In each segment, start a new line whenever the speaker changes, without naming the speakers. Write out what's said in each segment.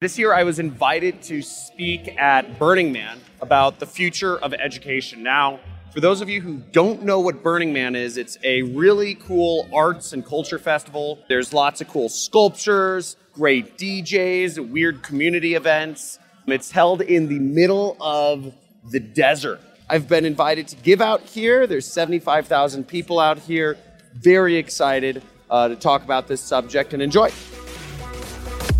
This year, I was invited to speak at Burning Man about the future of education. Now, for those of you who don't know what Burning Man is, it's a really cool arts and culture festival. There's lots of cool sculptures, great DJs, weird community events. It's held in the middle of the desert. I've been invited to give out here. There's 75,000 people out here. Very excited uh, to talk about this subject and enjoy.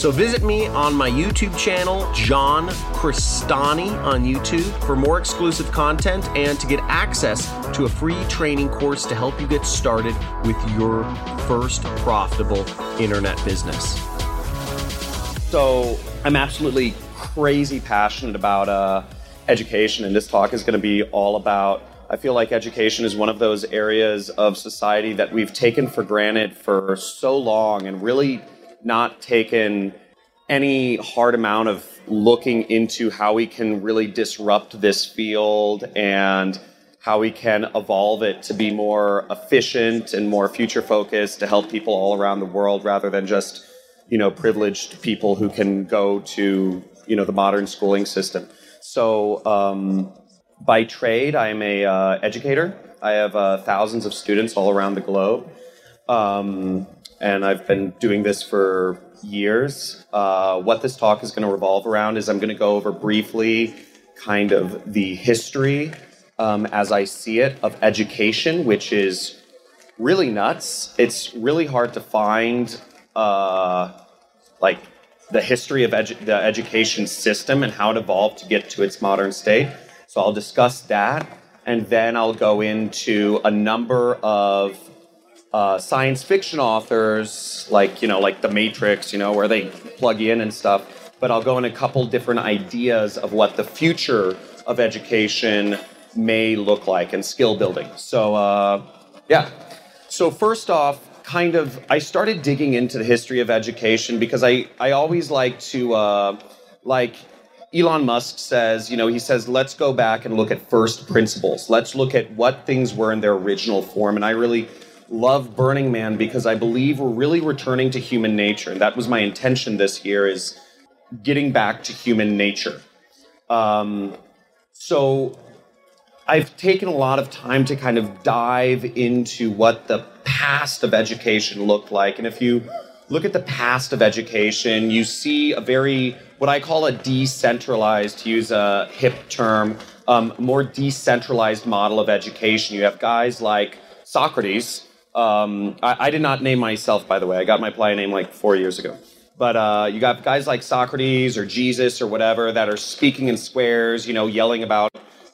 So visit me on my YouTube channel, John Crestani on YouTube, for more exclusive content and to get access to a free training course to help you get started with your first profitable internet business.
So I'm absolutely crazy passionate about uh, education, and this talk is going to be all about. I feel like education is one of those areas of society that we've taken for granted for so long and really not taken any hard amount of looking into how we can really disrupt this field and how we can evolve it to be more efficient and more future focused to help people all around the world rather than just you know privileged people who can go to you know the modern schooling system. So um, by trade, I'm a uh, educator. I have uh, thousands of students all around the globe, um, and I've been doing this for years. Uh, what this talk is going to revolve around is I'm going to go over briefly kind of the history um, as I see it of education, which is really nuts. It's really hard to find uh, like the history of edu- the education system and how it evolved to get to its modern state. So I'll discuss that, and then I'll go into a number of uh, science fiction authors, like you know, like The Matrix, you know, where they plug in and stuff. But I'll go in a couple different ideas of what the future of education may look like and skill building. So uh, yeah. So first off, kind of I started digging into the history of education because I I always like to uh, like Elon Musk says, you know, he says, let's go back and look at first principles. Let's look at what things were in their original form. And I really love Burning Man because I believe we're really returning to human nature. And that was my intention this year is getting back to human nature. Um, so I've taken a lot of time to kind of dive into what the past of education looked like. And if you look at the past of education, you see a very, what I call a decentralized, to use a hip term, um, more decentralized model of education. You have guys like Socrates. Um, I, I, did not name myself, by the way. I got my playa name like four years ago. But uh, you got guys like Socrates or Jesus or whatever that are speaking in squares, you know, yelling about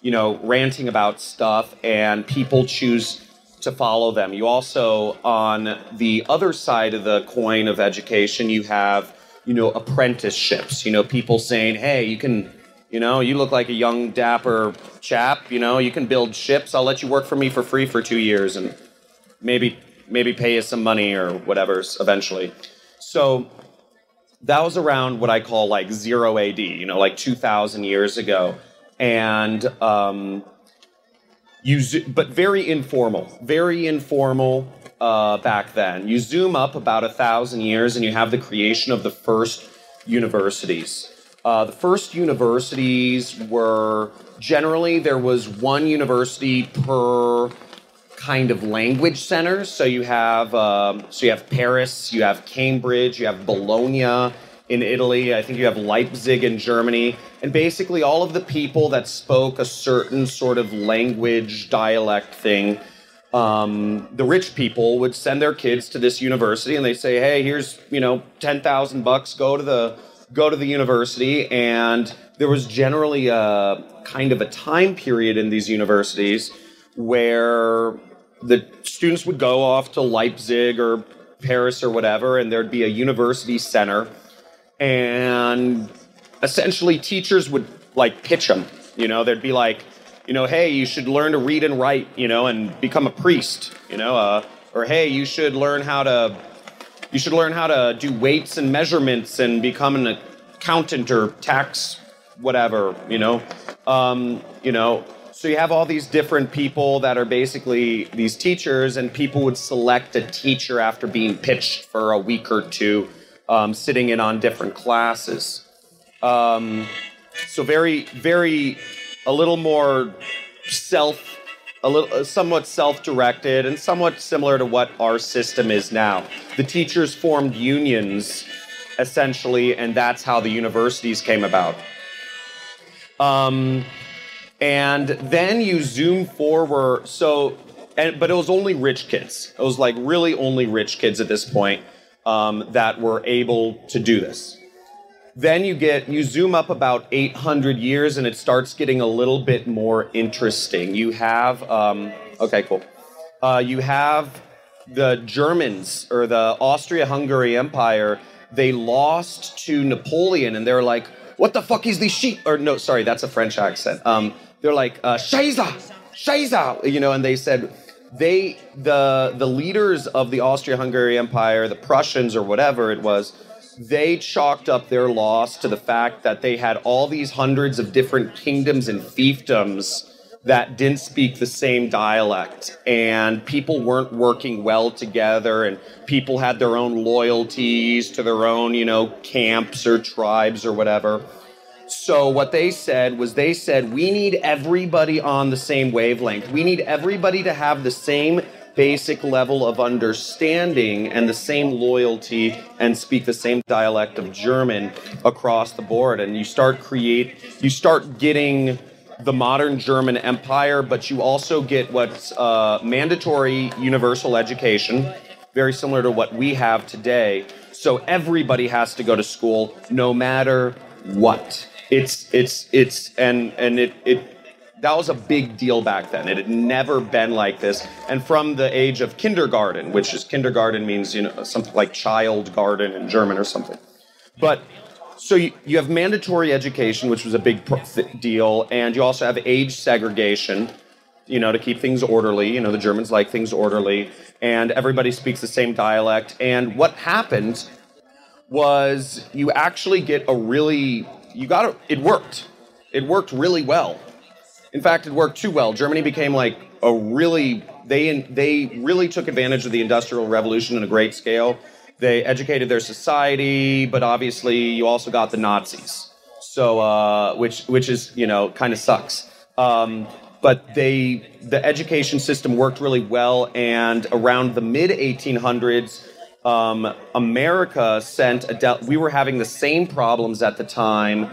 you know, ranting about stuff, and people choose to follow them. You also, on the other side of the coin of education, you have, you know, apprenticeships. You know, people saying, hey, you can, you know, you look like a young, dapper chap, you know, you can build ships. I'll let you work for me for free for two years and maybe maybe pay you some money or whatever eventually. So that was around what I call like zero AD, you know, like 2,000 years ago and um, you but very informal, very informal uh, back then. You zoom up about a thousand years, and you have the creation of the first universities. Uh, the first universities were generally there was one university per kind of language centers. So you have um, so you have Paris, you have Cambridge, you have Bologna, in Italy. I think you have Leipzig in Germany. And basically, all of the people that spoke a certain sort of language, dialect thing, um, the rich people would send their kids to this university and they say, hey, here's, you know, 10,000 bucks, go to the go to the university and there was generally a kind of a time period in these universities where the students would go off to Leipzig or Paris or whatever and there'd be a university center and essentially teachers would like pitch them. You know, there'd be like, you know, hey, you should learn to read and write, you know, and become a priest, you know, uh, or hey, you should learn how to you should learn how to do weights and measurements and become an accountant or tax whatever, you know. Um, you know, so you have all these different people that are basically these teachers, and people would select a teacher after being pitched for a week or two, um, sitting in on different classes. Um, so very, very, a little more self, a little, uh, somewhat self-directed, and somewhat similar to what our system is now. The teachers formed unions, essentially, and that's how the universities came about. Um, and then you zoom forward. So, and, but it was only rich kids. It was like really only rich kids at this point um, that were able to do this. Then you get you zoom up about 800 years, and it starts getting a little bit more interesting. You have um, okay, cool. Uh, you have the Germans or the Austria-Hungary Empire. They lost to Napoleon, and they're like, "What the fuck is this shit?" Or no, sorry, that's a French accent. Um, they're like, uh, "Scheiße, Scheiße," you know, and they said they the the leaders of the Austria-Hungary Empire, the Prussians or whatever it was, they chalked up their loss to the fact that they had all these hundreds of different kingdoms and fiefdoms that didn't speak the same dialect. And people weren't working well together and people had their own loyalties to their own you know camps or tribes or whatever. So what they said was they said we need everybody on the same wavelength. We need everybody to have the same basic level of understanding and the same loyalty and speak the same dialect of german across the board. And you start create you start getting the modern German Empire, but you also get what's uh, mandatory universal education, very similar to what we have today. So everybody has to go to school, no matter what. It's it's it's and and it it that was a big deal back then. It had never been like this. And from the age of kindergarten, which is kindergarten means you know something like child garden in German or something, but so you, you have mandatory education, which was a big deal, and you also have age segregation, you know, to keep things orderly. You know, the Germans like things orderly, and everybody speaks the same dialect. And what happened was you actually get a really you got it, it worked. It worked really well. In fact, it worked too well. Germany became like a really they they really took advantage of the industrial revolution on a great scale they educated their society, but obviously you also got the Nazis. So, uh, which which is you know kind of sucks. Um, but they the education system worked really well, and around the mid 1800s, um, America sent a. We were having the same problems at the time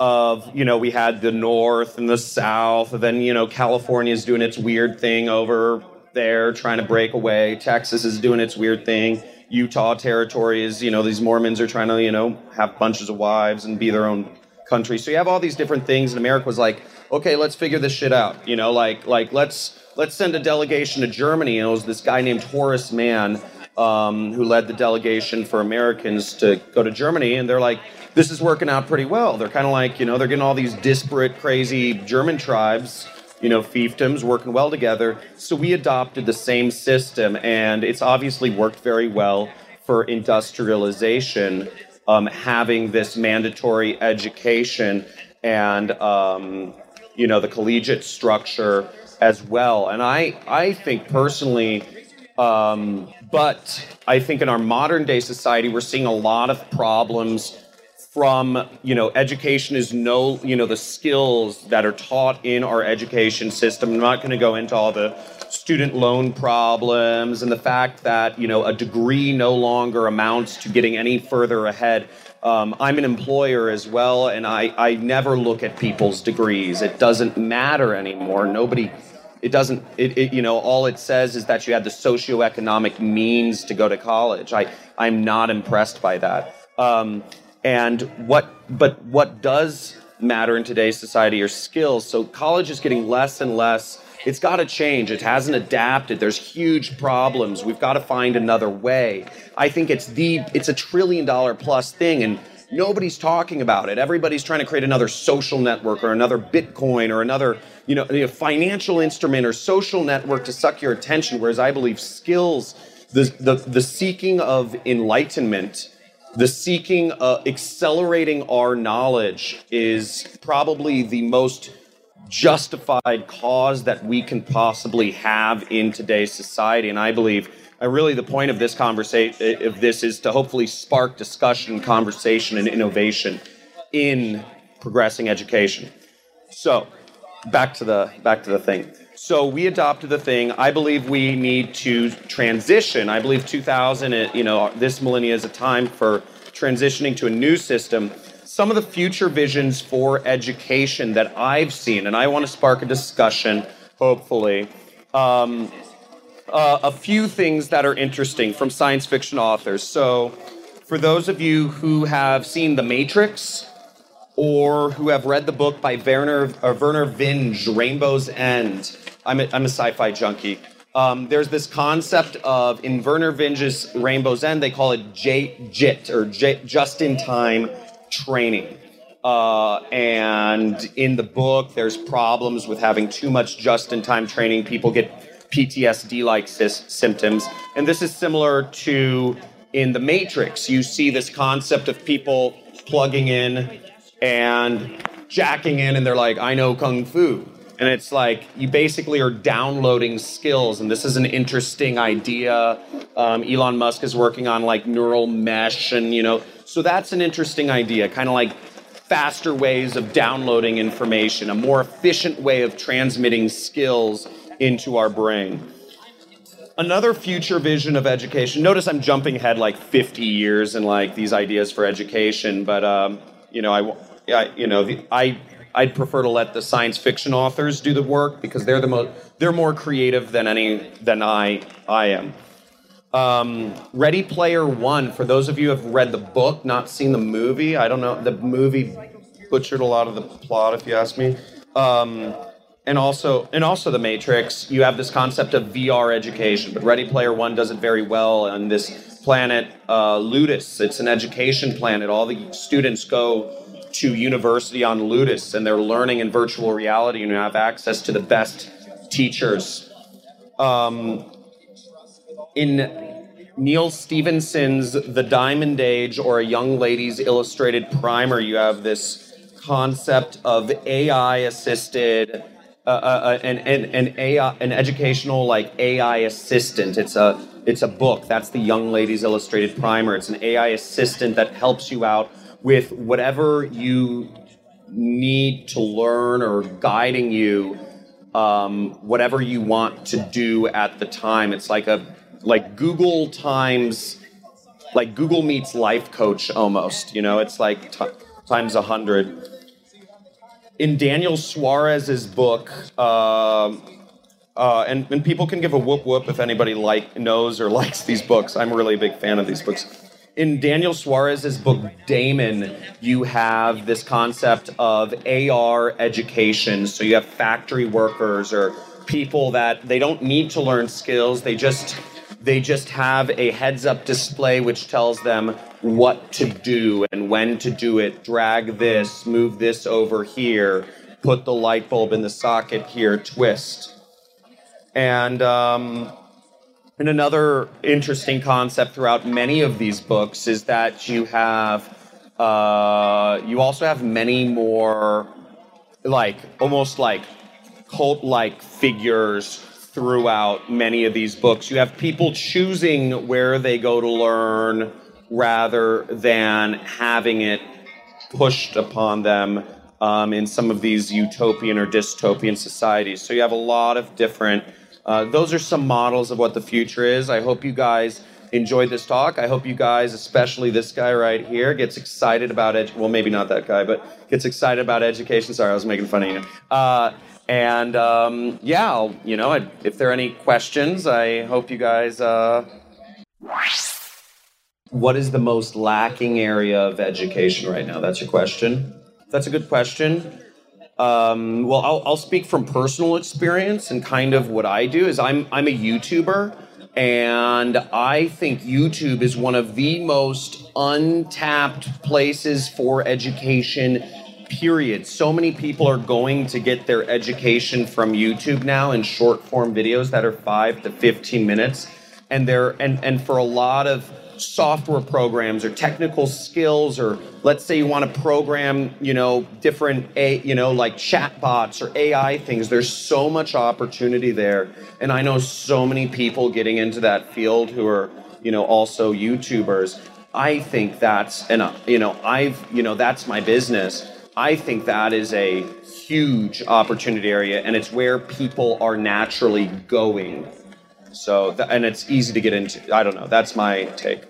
of you know we had the north and the south and then you know california's doing its weird thing over there trying to break away texas is doing its weird thing Utah territories. you know, these Mormons are trying to, you know, have bunches of wives and be their own country. So you have all these different things, and America was like, okay, let's figure this shit out. You know, like like let's let's send a delegation to Germany. And it was this guy named Horace Mann um, who led the delegation for Americans to go to Germany, and they're like, this is working out pretty well. They're kind of like, you know, they're getting all these disparate, crazy German tribes you know, fiefdoms working well together. So we adopted the same system, and it's obviously worked very well for industrialization, um, having this mandatory education and, um, you know, the collegiate structure as well. And I, I think personally, um, but I think in our modern day society, we're seeing a lot of problems from you know education is no you know the skills that are taught in our education system. I'm not going to go into all the student loan problems and the fact that you know a degree no longer amounts to getting any further ahead. Um, i'm an employer as well and I, I never look at people's degrees. It doesn't matter anymore. Nobody it doesn't it, it, you know all it says is that you had the socioeconomic means to go to college. I i'm not impressed by that. Um, and what, but what does matter in today's society are skills. So college is getting less and less. It's got to change. It hasn't adapted. There's huge problems. We've got to find another way. I think it's the it's a trillion dollar plus thing and nobody's talking about it. Everybody's trying to create another social network or another Bitcoin or another you know, a financial instrument or social network to suck your attention. Whereas I believe skills, the the, the seeking of enlightenment, the seeking, uh, accelerating our knowledge is probably the most justified cause that we can possibly have in today's society. And I believe, uh, really, the point of this conversation, of this, is to hopefully spark discussion, conversation, and innovation in progressing education. So, back to the back to the thing. So we adopted the thing. I believe we need to transition. I believe 2000, you know, this millennia is a time for transitioning to a new system some of the future visions for education that I've seen, and I want to spark a discussion, hopefully. Um, uh, a few things that are interesting from science fiction authors. So, for those of you who have seen The Matrix or who have read the book by Vernor, uh, Vernor Vinge, Rainbow's End, I'm a, I'm a sci fi junkie. Um, there's this concept of, in Vernor Vinge's Rainbow's End, they call it J- JIT, or J- just in time training. Uh, and in the book, there's problems with having too much just in time training. People get PTSD like symptoms. And this is similar to in The Matrix. You see this concept of people plugging in and jacking in, and they're like, I know Kung Fu. And it's like you basically are downloading skills, and this is an interesting idea. Um, Elon Musk is working on like neural mesh, and you know, so that's an interesting idea, kind of like faster ways of downloading information, a more efficient way of transmitting skills into our brain. Another future vision of education. Notice I'm jumping ahead like 50 years in like these ideas for education, but um, you know, I, I you know, the, I I'd prefer to let the science fiction authors do the work because they're the most they're more creative than any than I I am. Um, Ready Player One, for those of you who have read the book, not seen the movie, I don't know, the movie butchered a lot of the plot, if you ask me. Um, and also, and also the Matrix, you have this concept of VR education, but Ready Player One does it very well on this planet, uh, Ludus. It's an education planet. All the students go to university on Ludus, and they're learning in virtual reality, and you have access to the best teachers. Um, in Neal Stephenson's The Diamond Age or A Young Lady's Illustrated Primer, you have this concept of AI assisted. Uh, uh, uh, an, an, an AI, an educational like AI assistant. It's a it's a book. That's the Young Ladies Illustrated Primer. It's an AI assistant that helps you out with whatever you need to learn or guiding you, um, whatever you want to do at the time. It's like a like Google times, like Google meets life coach almost. You know, it's like t- times a hundred. In Daniel Suarez's book, uh, uh, and, and people can give a whoop whoop if anybody like knows or likes these books. I'm really a big fan of these books. In Daniel Suarez's book Daemon, you have this concept of AR education. So you have factory workers or people that they don't need to learn skills; they just they just have a heads up display which tells them what to do and when to do it. Drag this, move this over here, put the light bulb in the socket here, twist. And, um, and another interesting concept throughout many of these books is that you have, uh, you also have many more, like, almost like cult like figures throughout many of these books. You have people choosing where they go to learn rather than having it pushed upon them um, in some of these utopian or dystopian societies. So you have a lot of different. Uh, those are some models of what the future is. I hope you guys enjoyed this talk. I hope you guys, especially this guy right here, gets excited about it. Well, maybe not that guy, but gets excited about education. Sorry, I was making fun of you. Uh, and um, yeah, I'll, you know, if there are any questions, I hope you guys. Uh... What is the most lacking area of education right now? That's your question. That's a good question. Um, well, I'll, I'll speak from personal experience and kind of what I do is I'm I'm a YouTuber, and I think YouTube is one of the most untapped places for education period. So many people are going to get their education from YouTube now in short form videos that are 5 to 15 minutes and they're and and for a lot of software programs or technical skills or let's say you want to program you know different a you know like chatbots or ai things there's so much opportunity there. And i know so many people getting into that field who are you know also youtubers. I think that's and you know i've you know that's my business. I think that is a huge opportunity area and it's where people are naturally going so, th- and it's easy to get into. I don't know. That's my take.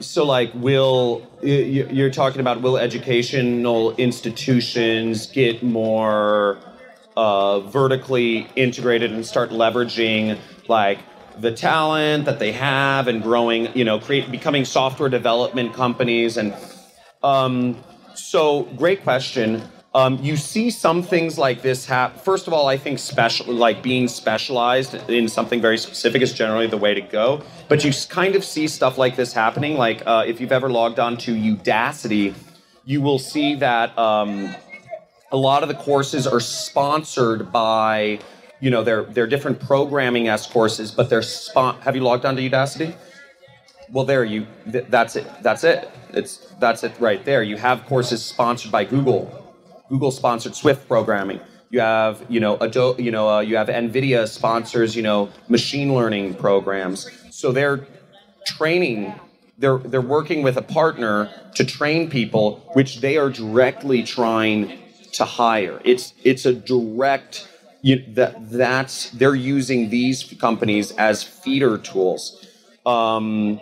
So, like, will you're talking about will educational institutions get more uh, vertically integrated and start leveraging like the talent that they have and growing, you know, create becoming software development companies and um, so great question. Um, you see some things like this happen. First of all, I think special, like being specialized in something very specific, is generally the way to go. But you kind of see stuff like this happening. Like uh, if you've ever logged on to Udacity, you will see that um, a lot of the courses are sponsored by, you know, they're they're different programming s courses, but they're spon- Have you logged on to Udacity? Well, there you. Th- that's it. That's it. It's that's it right there. You have courses sponsored by Google Google sponsored Swift programming. You have, you know, Adobe, you know, uh, you have NVIDIA sponsors, you know, machine learning programs. So they're training, they're they're working with a partner to train people, which they are directly trying to hire. It's it's a direct you, that that's they're using these companies as feeder tools. Um,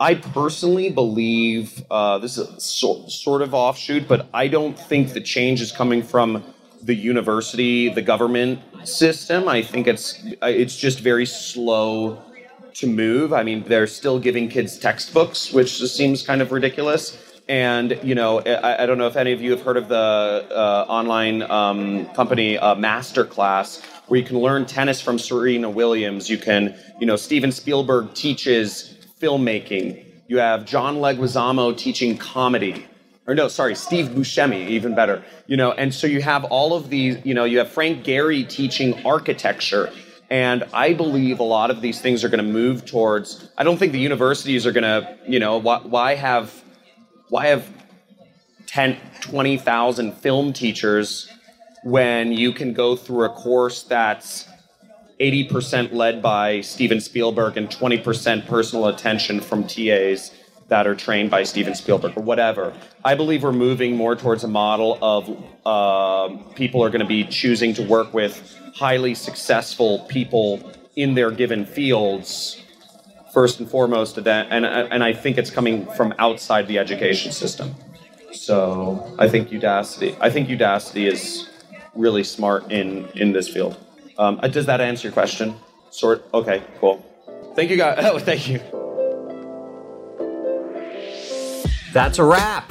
I personally believe uh, this is so, sort of offshoot, but I don't think the change is coming from the university, the government system. I think it's it's just very slow to move. I mean, they're still giving kids textbooks, which seems kind of ridiculous. And you know, I, I don't know if any of you have heard of the uh, online um, company uh, Masterclass, where you can learn tennis from Serena Williams. You can, you know, Steven Spielberg teaches filmmaking. You have John Leguizamo teaching comedy. Or no, sorry, Steve Buscemi, even better. You know, and so you have all of these, you know, you have Frank Gehry teaching architecture. And I believe a lot of these things are going to move towards. I don't think the universities are going to, you know, why, why have, why have 10, 20,000 film teachers when you can go through a course that's 80% led by Steven Spielberg and 20% personal attention from TAs that are trained by Steven Spielberg or whatever. I believe we're moving more towards a model of uh, people are going to be choosing to work with highly successful people in their given fields first and foremost that, and and I think it's coming from outside the education system. So I think Udacity I think Udacity is really smart in in this field. Um, uh, does that answer your question? Sort. Okay. Cool. Thank you, guys. Oh, thank you.
That's a wrap.